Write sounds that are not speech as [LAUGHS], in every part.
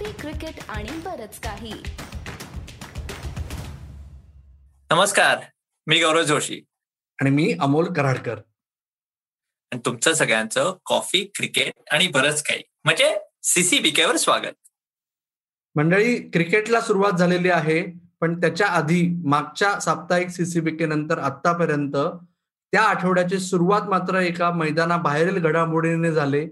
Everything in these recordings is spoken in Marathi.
कॉफी क्रिकेट आणि बरच काही. नमस्कार मी गौरव जोशी. आणि मी अमोल कराडकर. आणि तुमचं सगळ्यांचं कॉफी क्रिकेट आणि बरंच काही. म्हणजे सीसीबीकेवर स्वागत. मंडळी क्रिकेटला सुरुवात झालेली आहे पण त्याच्या आधी मागच्या साप्ताहिक सीसीबीके नंतर आतापर्यंत त्या आठवड्याची सुरुवात मात्र एका मैदानाबाहेरील घडामोडीने झाले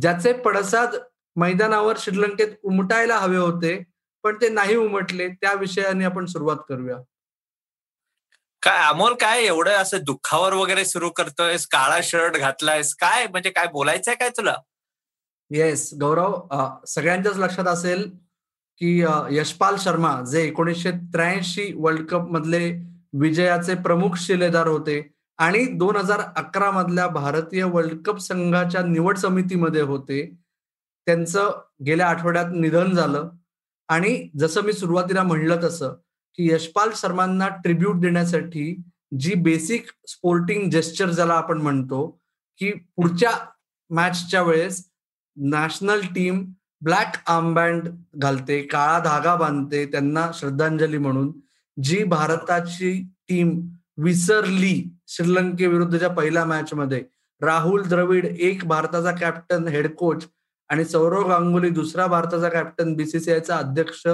ज्याचे पडसाद मैदानावर श्रीलंकेत उमटायला हवे होते पण ते नाही उमटले. त्या विषयाने आपण सुरुवात करूया. काय अमोल काय एवढं असं दुःखावर वगैरे सुरू करतोयस? काळा शर्ट घातलायस? काय? म्हणजे काय बोलायचंय काय तुला? येस गौरव सगळ्यांच्याच लक्षात असेल की यशपाल शर्मा जे एकोणीसशे त्र्याऐंशी वर्ल्ड कप मधले विजयाचे प्रमुख शिलेदार होते आणि दोन हजार अकरा मधल्या भारतीय वर्ल्ड कप संघाच्या निवड समितीमध्ये होते त्यांचं गेल्या आठवड्यात निधन झालं. आणि जसं मी सुरुवातीला म्हणलं तसं की यशपाल शर्मांना ट्रिब्यूट देण्यासाठी जी बेसिक स्पोर्टिंग जेस्चर ज्याला आपण म्हणतो की पुढच्या मॅचच्या वेळेस नॅशनल टीम ब्लॅक आर्मबँड घालते काळा धागा बांधते त्यांना श्रद्धांजली म्हणून. जी भारताची टीम विसरली श्रीलंकेविरुद्धच्या पहिल्या मॅचमध्ये राहुल द्रविड एक भारताचा कॅप्टन हेड कोच आणि सौरव गांगुली दुसरा भारताचा कॅप्टन बीसीसीआयचा अध्यक्ष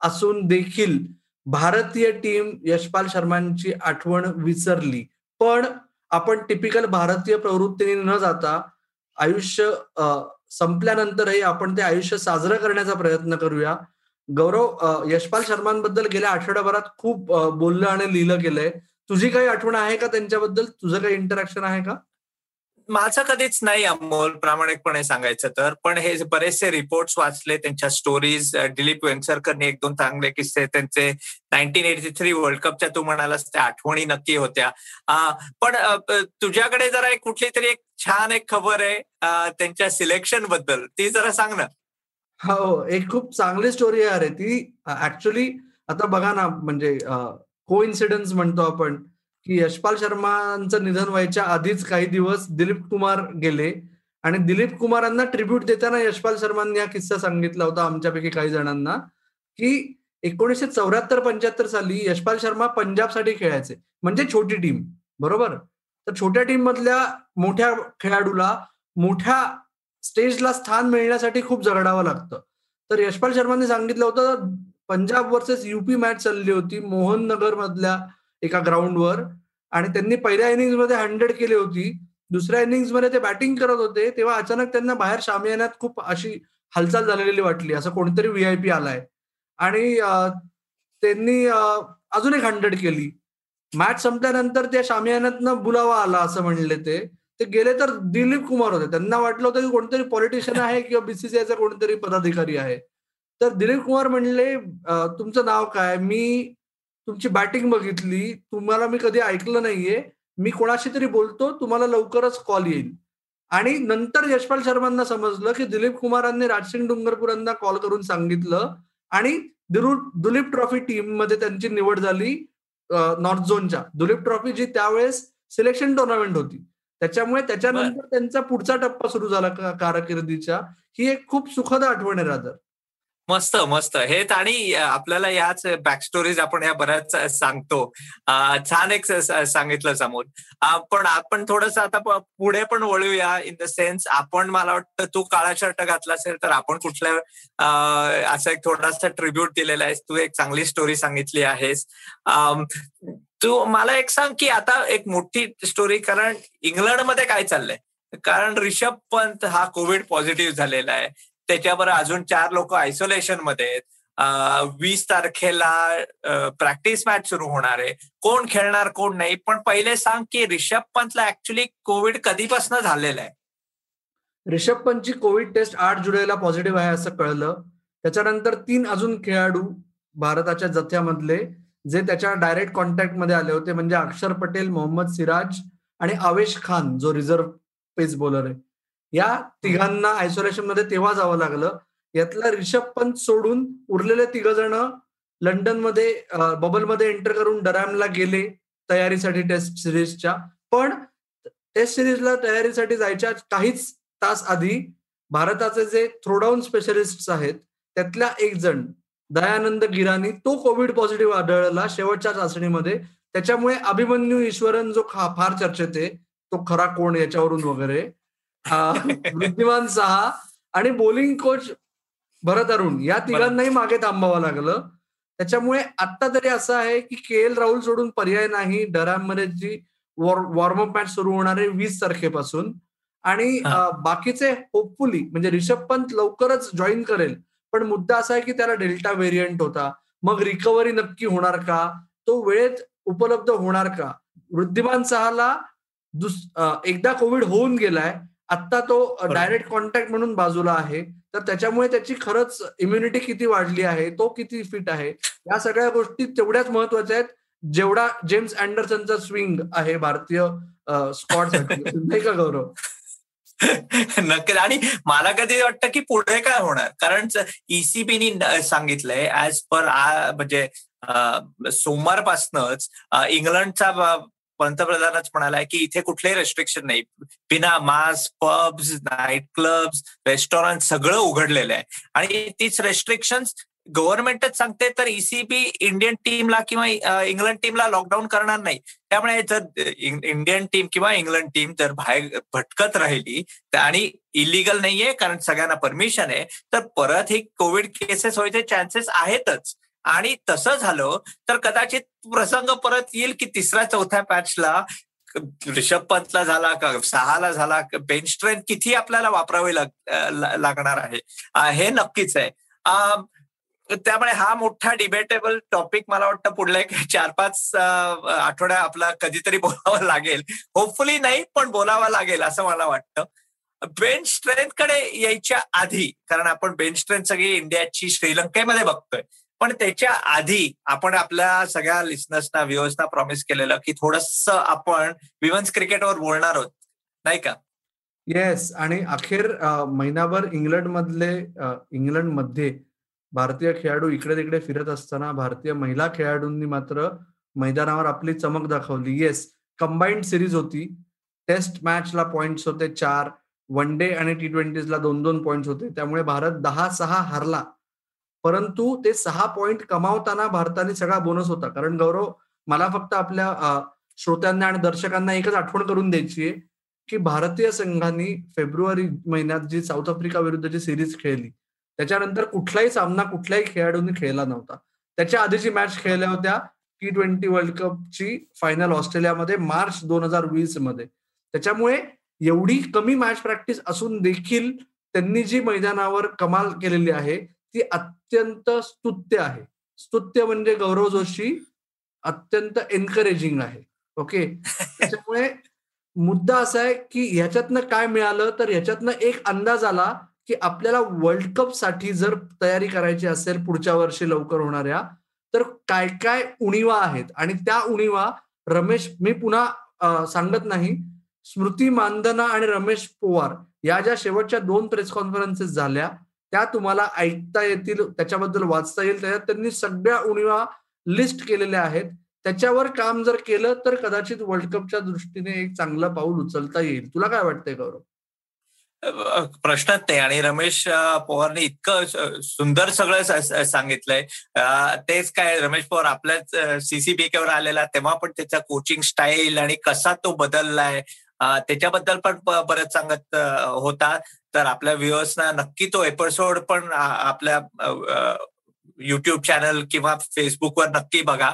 असून देखील भारतीय टीम यशपाल शर्मांची आठवण विसरली. पण आपण टिपिकल भारतीय प्रवृत्तीने न जाता आयुष्य संपल्यानंतरही आपण ते आयुष्य साजरं करण्याचा प्रयत्न करूया. गौरव यशपाल शर्मांबद्दल गेल्या आठवड्याभरात खूप बोललं आणि लिहिलं गेलंय. तुझी काही आठवण आहे का त्यांच्याबद्दल? तुझं काही इंटरॅक्शन आहे का? माझं कधीच नाही अमोल प्रामाणिकपणे सांगायचं तर पण हे बरेचसे रिपोर्ट्स वाचले त्यांच्या स्टोरीज दिलीप वेंगसरकरने एक दोन चांगले किस्से त्यांचे नाईन्टीन एटी थ्री वर्ल्ड कपच्या तू म्हणालास त्या आठवणी नक्की होत्या. पण तुझ्याकडे जरा एक कुठली तरी एक छान एक खबर आहे त्यांच्या सिलेक्शनबद्दल. ती जरा सांग ना. हो एक खूप चांगली स्टोरी आहे अरे ती. ऍक्च्युली आता बघा ना म्हणजे को इन्सिडन्स म्हणतो आपण. की यशपाल शर्मांचं निधन व्हायच्या आधीच काही दिवस दिलीप कुमार गेले. आणि दिलीप कुमारांना ट्रिब्यूट देताना यशपाल शर्मांनी हा किस्सा सांगितला होता आमच्यापैकी काही जणांना की एकोणीसशे चौऱ्याहत्तर पंच्याहत्तर साली यशपाल शर्मा पंजाबसाठी खेळायचे. म्हणजे छोटी टीम बरोबर? तर छोट्या टीम मधल्या मोठ्या खेळाडूला मोठ्या स्टेजला स्थान मिळण्यासाठी खूप झगडावं लागतं. तर यशपाल शर्मांनी सांगितलं होतं पंजाब वर्सेस युपी मॅच चालली होती. मोहन नगर मधल्या एका ग्राउंडवर आणि त्यांनी पहिल्या इनिंगमध्ये हंड्रेड केली होती. दुसऱ्या इनिंगमध्ये ते बॅटिंग करत होते. तेव्हा अचानक त्यांना बाहेर शामियान्यात खूप अशी हालचाल झालेली वाटली. असं कोणतरी व्हीआयपी आलाय. आणि त्यांनी अजून एक हंड्रेड केली. मॅच संपल्यानंतर त्या शामियानातनं बुलावा आला असं म्हणले ते. ते गेले तर दिलीप कुमार होते. त्यांना वाटलं होतं की कोणतरी पॉलिटिशियन आहे किंवा बीसीसीआयचा कोणतरी पदाधिकारी आहे. तर दिलीप कुमार म्हणले तुमचं नाव काय? मी तुमची बॅटिंग बघितली तुम्हाला मी कधी ऐकलं नाहीये मी कोणाशी तरी बोलतो तुम्हाला लवकरच कॉल येईल. आणि नंतर यशपाल शर्मांना समजलं की दिलीप कुमारांनी राजसिंग डुंगरपुरांना कॉल करून सांगितलं आणि दुलीप ट्रॉफी टीममध्ये त्यांची निवड झाली नॉर्थ झोनच्या दुलीप ट्रॉफी जी त्यावेळेस सिलेक्शन टुर्नामेंट होती. त्याच्यामुळे त्याच्यानंतर त्यांचा पुढचा टप्पा सुरू झाला कारकिर्दीच्या. ही एक खूप सुखद आठवण आहे रादर. मस्त मस्त. हेच आणि आपल्याला याच बॅक स्टोरीज आपण या बऱ्याच सांगतो. छान एक सांगितलं समोर. पण आपण थोडस आता पुढे पण वळूया. इन द सेन्स आपण मला वाटतं तू काळा शर्ट घातला असेल तर आपण कुठल्या असं एक थोडासा ट्रिब्यूट दिलेला आहेस. तू एक चांगली स्टोरी सांगितली आहेस. तू मला एक सांग की आता एक मोठी स्टोरी कारण इंग्लंडमध्ये काय चाललंय? कारण रिषभ पंत हा कोविड पॉझिटिव्ह झालेला आहे. त्याच्यावर अजून चार लोक आयसोलेशनमध्ये आहेत. वीस तारखेला प्रॅक्टिस मॅच सुरू होणार आहे. कोण खेळणार कोण नाही. पण पहिले सांग की रिषभ पंतला ऍक्च्युली कोविड कधीपासून झालेलं आहे? रिषभ पंतची कोविड टेस्ट आठ जुलैला पॉझिटिव्ह आहे असं कळलं. त्याच्यानंतर तीन अजून खेळाडू भारताच्या जथ्यामधले जे त्याच्या डायरेक्ट कॉन्टॅक्टमध्ये आले होते. म्हणजे अक्षर पटेल मोहम्मद सिराज आणि आवेश खान जो रिझर्व्ह पेस बॉलर आहे. या तिघांना आयसोलेशनमध्ये तेव्हा जावं लागलं. यातला रिषभ पंत सोडून उरलेले तिघ जण लंडनमध्ये बबलमध्ये एंटर करून डरॅमला गेले तयारीसाठी टेस्ट सिरीजच्या पण टेस्ट सिरीजला तयारीसाठी जायच्या काहीच तास आधी भारताचे जे थ्रोडाऊन स्पेशलिस्ट आहेत त्यातला एक जण दयानंद गिरानी तो कोविड पॉझिटिव्ह आढळला शेवटच्या चाचणीमध्ये. त्याच्यामुळे अभिमन्यू ईश्वरन जो फार चर्चेत आहे तो खरा कोण याच्यावरून वगैरे. [LAUGHS] बुद्धिमान सहा आणि बॉलिंग कोच भरत अरुण या तिघांनाही मागे थांबावं लागलं. त्याच्यामुळे आता तरी असं आहे की के एल राहुल सोडून पर्याय नाही. डरामध्ये जी वॉर्मअप मॅच सुरू होणार आहे वीस तारखेपासून. आणि बाकीचे होपफुली म्हणजे रिषभ पंत लवकरच जॉईन करेल. पण मुद्दा असा आहे की त्याला डेल्टा व्हेरियंट होता. मग रिकव्हरी नक्की होणार का? तो वेळेत उपलब्ध होणार का? वृद्धिमान सहाला दुस एकदा कोविड होऊन गेलाय. आता तो डायरेक्ट कॉन्टॅक्ट म्हणून बाजूला आहे. तर त्याच्यामुळे त्याची खरंच इम्युनिटी किती वाढली आहे तो किती फिट आहे या सगळ्या गोष्टी तेवढ्याच महत्त्वाच्या आहेत. जेवढा जेम्स अँडरसनचा स्विंग आहे भारतीय स्कॉटसाठी. [LAUGHS] नाही का गौरव? नक्की आणि मला कधी वाटतं की पुढे काय होणार? कारण ईसीबीनी e सांगितलंय ऍज पर म्हणजे सोमवारपासनच इंग्लंडचा पंतप्रधानच म्हणालाय की इथे कुठलेही रेस्ट्रिक्शन नाही. बिना mask pubs night clubs restaurant सगळं उघडलेलं आहे. आणि तीच रेस्ट्रिक्शन गव्हर्नमेंटच सांगते तर ईसीबी इंडियन टीमला किंवा इंग्लंड टीमला लॉकडाऊन करणार नाही. त्यामुळे जर इंडियन टीम किंवा इंग्लंड टीम जर बाहेर भटकत राहिली आणि इलिगल नाहीये कारण सगळ्यांना परमिशन आहे तर परत ही कोविड केसेस व्हायचे चान्सेस आहेतच. आणि तसं झालं तर कदाचित प्रसंग परत येईल की तिसऱ्या चौथ्या पॅचला रिषभ पंतला झाला का सहाला झाला बेंच स्ट्रेंथ किती आपल्याला वापरावी लागणार आहे. हे नक्कीच आहे. त्यामुळे हा मोठा डिबेटेबल टॉपिक मला वाटतं पुढल्या एक चार पाच आठवड्या आपला कधीतरी बोलावं लागेल. होपफुली नाही पण बोलावं लागेल असं मला वाटतं. बेंच स्ट्रेंथकडे यायच्या आधी कारण आपण बेंच स्ट्रेंथ सगळी इंडियाची श्रीलंकेमध्ये बघतोय. पण त्याच्या आधी आपण आपल्या सगळ्या लिस्नर्सना व्यवस्था प्रॉमिस केलेलं की थोडस आपण विमन्स क्रिकेटवर बोलणार आहोत. नाही का? येस आणि अखेर महिनाभर इंग्लंड मधले इंग्लंडमध्ये भारतीय खेळाडू इकडे तिकडे फिरत असताना भारतीय महिला खेळाडूंनी मात्र मैदानावर आपली चमक दाखवली. येस कंबाईंड सिरीज होती. टेस्ट मॅचला पॉइंट्स होते चार वन डे आणि टी ट्वेंटीजला दोन दोन पॉइंट्स होते. त्यामुळे भारत दहा सहा हारला. परंतु ते सहा पॉइंट कमावताना भारताने सगळा बोनस होता. कारण गौरव मला फक्त आपल्या श्रोत्यांना आणि दर्शकांना एकच आठवण करून द्यायची आहे की भारतीय संघाने फेब्रुवारी महिन्यात जी साऊथ आफ्रिका विरुद्धची सिरीज खेळली त्याच्यानंतर कुठलाही सामना कुठल्याही खेळाडूंनी खेळला नव्हता. त्याच्या आधीची मॅच खेळल्या होत्या टी ट्वेंटी वर्ल्ड कपची फायनल ऑस्ट्रेलियामध्ये मार्च दोन हजार वीसमध्ये. त्याच्यामुळे एवढी कमी मॅच प्रॅक्टिस असून देखील त्यांनी जी मैदानावर कमाल केलेली आहे ती अत्यंत स्तुत्य आहे. स्तुत्य म्हणजे गौरव जोशी अत्यंत एनकरेजिंग आहे. ओके त्याच्यामुळे मुद्दा असा आहे की ह्याच्यातनं काय मिळालं? तर ह्याच्यातनं एक अंदाज आला की आपल्याला वर्ल्ड कपसाठी जर तयारी करायची असेल पुढच्या वर्षी लवकर होणाऱ्या तर काय काय उणीवा आहेत? आणि त्या उणीवा रमेश मी पुन्हा सांगत नाही. स्मृती मानधना आणि रमेश पोवार या ज्या शेवटच्या दोन प्रेस कॉन्फरन्सेस झाल्या त्या तुम्हाला ऐकता येतील त्याच्याबद्दल वाचता येईल. त्याच्यात त्यांनी सगळ्या उणीवा लिस्ट केलेल्या आहेत. त्याच्यावर काम जर केलं तर कदाचित वर्ल्ड कपच्या दृष्टीने एक चांगलं पाऊल उचलता येईल. तुला काय वाटतंय गौरव? प्रश्नच नाही. आणि रमेश पवारने इतकं सुंदर सगळं सांगितलंय. तेच काय रमेश पवार आपल्याच सीसीबीकेवर आलेला तेव्हा पण त्याचा कोचिंग स्टाईल आणि कसा तो बदललाय त्याच्याबद्दल पण बरंच सांगत होता. तर आपल्या व्ह्युअर्सना नक्की तो एपिसोड पण आपल्या युट्यूब चॅनल किंवा फेसबुकवर नक्की बघा.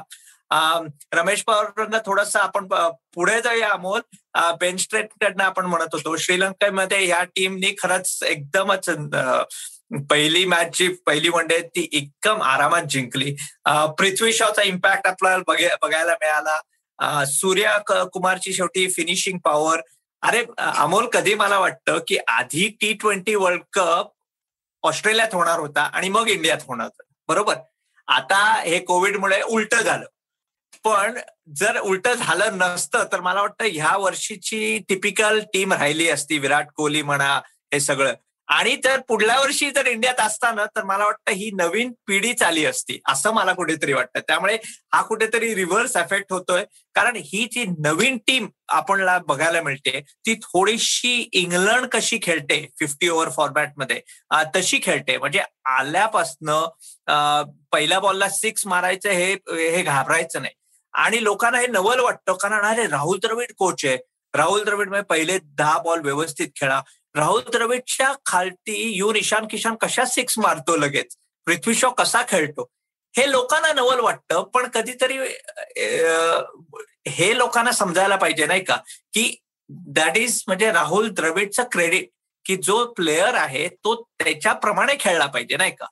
रमेश पवारांना थोडस आपण पुढे जाऊया अमोल. बेन कडनं आपण म्हणत होतो श्रीलंकेमध्ये या टीमनी खरंच एकदमच पहिली मॅच जी पहिली वन डे ती एकदम आरामात जिंकली. पृथ्वी शॉचा इम्पॅक्ट आपल्याला बघायला मिळाला. सूर्या कुमारची शेवटी फिनिशिंग पॉवर अरे अमोल कधी मला वाटतं की आधी टी ट्वेंटी वर्ल्ड कप ऑस्ट्रेलियात होणार होता आणि मग इंडियात होणार बरोबर? आता हे कोविडमुळे उलट झालं. पण जर उलट झालं नसतं तर मला वाटतं ह्या वर्षीची टिपिकल टीम राहिली असती विराट कोहली म्हणा हे सगळं. आणि तर पुढल्या वर्षी जर इंडियात असताना तर मला वाटतं ही नवीन पिढी चाली असती असं मला कुठेतरी वाटतं. त्यामुळे हा कुठेतरी रिव्हर्स एफेक्ट होतोय. कारण ही जी नवीन टीम आपणला बघायला मिळते ती थोडीशी इंग्लंड कशी खेळते फिफ्टी ओव्हर फॉर्मॅटमध्ये तशी खेळते. म्हणजे आल्यापासनं पहिल्या बॉलला सिक्स मारायचं हे हे घाबरायचं नाही. आणि लोकांना हे नवल वाटतं कारण अरे राहुल द्रविड कोच आहे. राहुल द्रविड म्हणजे पहिले दहा बॉल व्यवस्थित खेळा. राहुल द्रविडच्या खालती यू ईशान किशान कशा सिक्स मारतो लगेच? पृथ्वी शॉ कसा खेळतो? हे लोकांना नवल वाटतं पण कधीतरी हे लोकांना समजायला पाहिजे नाही का? की दॅट इज म्हणजे राहुल द्रविडचं क्रेडिट की जो प्लेअर आहे तो त्याच्याप्रमाणे खेळला पाहिजे नाही का?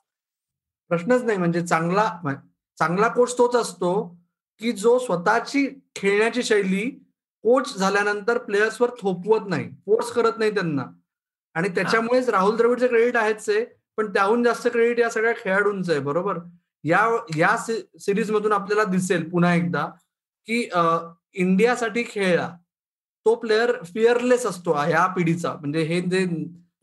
प्रश्नच नाही म्हणजे चांगला चांगला कोच तोच असतो की जो स्वतःची खेळण्याची शैली कोच झाल्यानंतर प्लेयर्सवर थोपवत नाही फोर्स करत नाही त्यांना. आणि त्याच्यामुळेच राहुल द्रविडचं क्रेडिट आहेच आहे पण त्याहून जास्त क्रेडिट या सगळ्या खेळाडूंचं आहे बरोबर? या या सिरीज मधून आपल्याला दिसेल पुन्हा एकदा की इंडियासाठी खेळला. तो प्लेअर फिअरलेस असतो ह्या पिढीचा. म्हणजे हे जे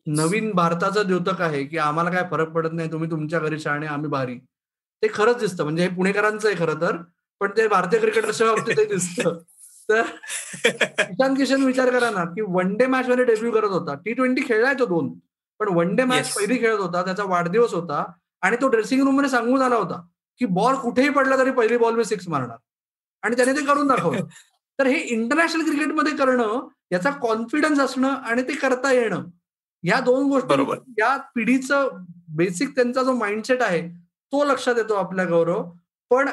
नवीन भारताचं द्योतक आहे की आम्हाला काय फरक पडत नाही तुम्ही तुमच्या घरी शाणे आम्ही भारी. ते खरंच दिसतं. म्हणजे हे पुणेकरांचं आहे खरं तर पण ते भारतीय क्रिकेटरच्या बाबतीत ते दिसतं. तर ईशान किशन विचार करा ना की वन डे मॅच मध्ये डेब्यू करत होता. टी ट्वेंटी खेळलाय तो दोन पण वन डे मॅच पहिली खेळत होता त्याचा वाढदिवस होता आणि तो ड्रेसिंग रूममध्ये सांगून आला होता की बॉल कुठेही पडला तरी पहिली बॉल मी सिक्स मारणार. आणि त्याने ते करून दाखवलं. [LAUGHS] तर हे इंटरनॅशनल क्रिकेटमध्ये करणं याचा कॉन्फिडन्स असणं आणि ते करता येणं या दोन गोष्टी या पिढीचं बेसिक त्यांचा जो माइंडसेट आहे तो लक्षात येतो आपल्या गौरव. पण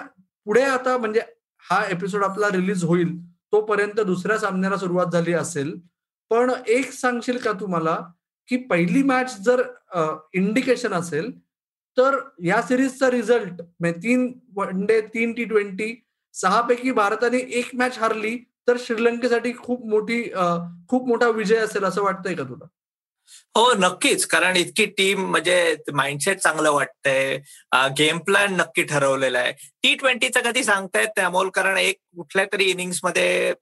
पुढे आता म्हणजे हा एपिसोड आपला रिलीज होईल. तोपर्यंत दुसऱ्या सामन्याला सुरुवात झाली असेल. पण एक सांगशील का तुम्हाला की पहिली मॅच जर इंडिकेशन असेल तर या सिरीजचा रिझल्ट म्हणजे तीन वन डे तीन टी ट्वेंटी सहा पैकी भारताने एक मॅच हारली तर श्रीलंकेसाठी खूप मोठी खूप मोठा विजय असेल असं वाटतंय का तुला? हो नक्कीच. कारण इतकी टीम म्हणजे माइंडसेट चांगलं वाटतंय. गेम प्लॅन नक्की ठरवलेला आहे. टी ट्वेंटीचं कधी सांगतायत अमोल? कारण एक कुठल्या तरी इनिंग्समध्ये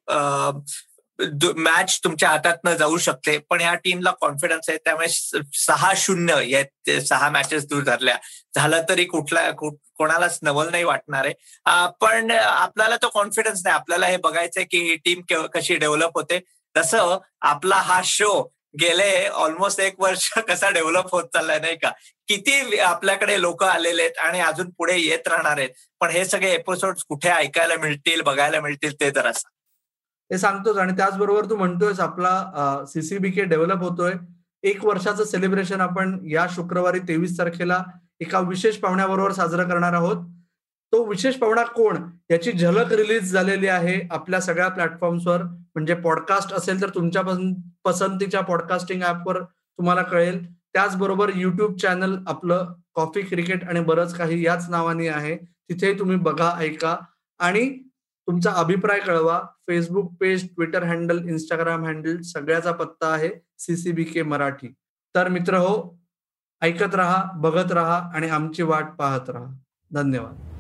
मॅच तुमच्या हातातनं जाऊ शकते. पण या टीमला कॉन्फिडन्स आहे. त्यामुळे सहा शून्य या सहा मॅचेस दूर धरल्या झालं तरी कुठला कोणालाच नवल नाही वाटणार आहे. पण आपल्याला तो कॉन्फिडन्स नाही. आपल्याला हे बघायचंय की ही टीम कशी डेव्हलप होते. तसं आपला हा शो गेले ऑलमोस्ट एक वर्ष [LAUGHS] कसा डेव्हलप होत चाललाय नाही का? किती आपल्याकडे लोक आलेले आहेत आणि अजून पुढे येत राहणार आहेत. पण हे सगळे एपिसोड कुठे ऐकायला मिळतील बघायला मिळतील ते तर असं ते सांगतोच आणि त्याचबरोबर तू म्हणतोयस आपला सीसीबीके डेव्हलप होतोय. एक वर्षाचं सेलिब्रेशन आपण या शुक्रवारी तेवीस तारखेला एका विशेष पाहुण्याबरोबर साजरा करणार आहोत. तो विशेष पाहुणा कोण? याची झलक रिलीज झालेली आहे आपल्या सगळ्या प्लॅटफॉर्म्सवर म्हणजे पॉडकास्ट असेल तर तुमच्या पसंतीच्या पॉडकास्टिंग ऍपवर तुम्हाला कळेल. त्याचबरोबर युट्यूब चॅनल आपलं कॉफी क्रिकेट आणि बरंच काही याच नावाने आहे. तिथे तुम्ही बघा ऐका. आणि तुमचा अभिप्राय कळवा. Facebook page Twitter handle Instagram handle सगळ्याचा पत्ता आहे सीसीबी के मराठी. तर मित्र हो ऐकत राहा बघत राहा आणि आमची वाट पाहत राहा. धन्यवाद.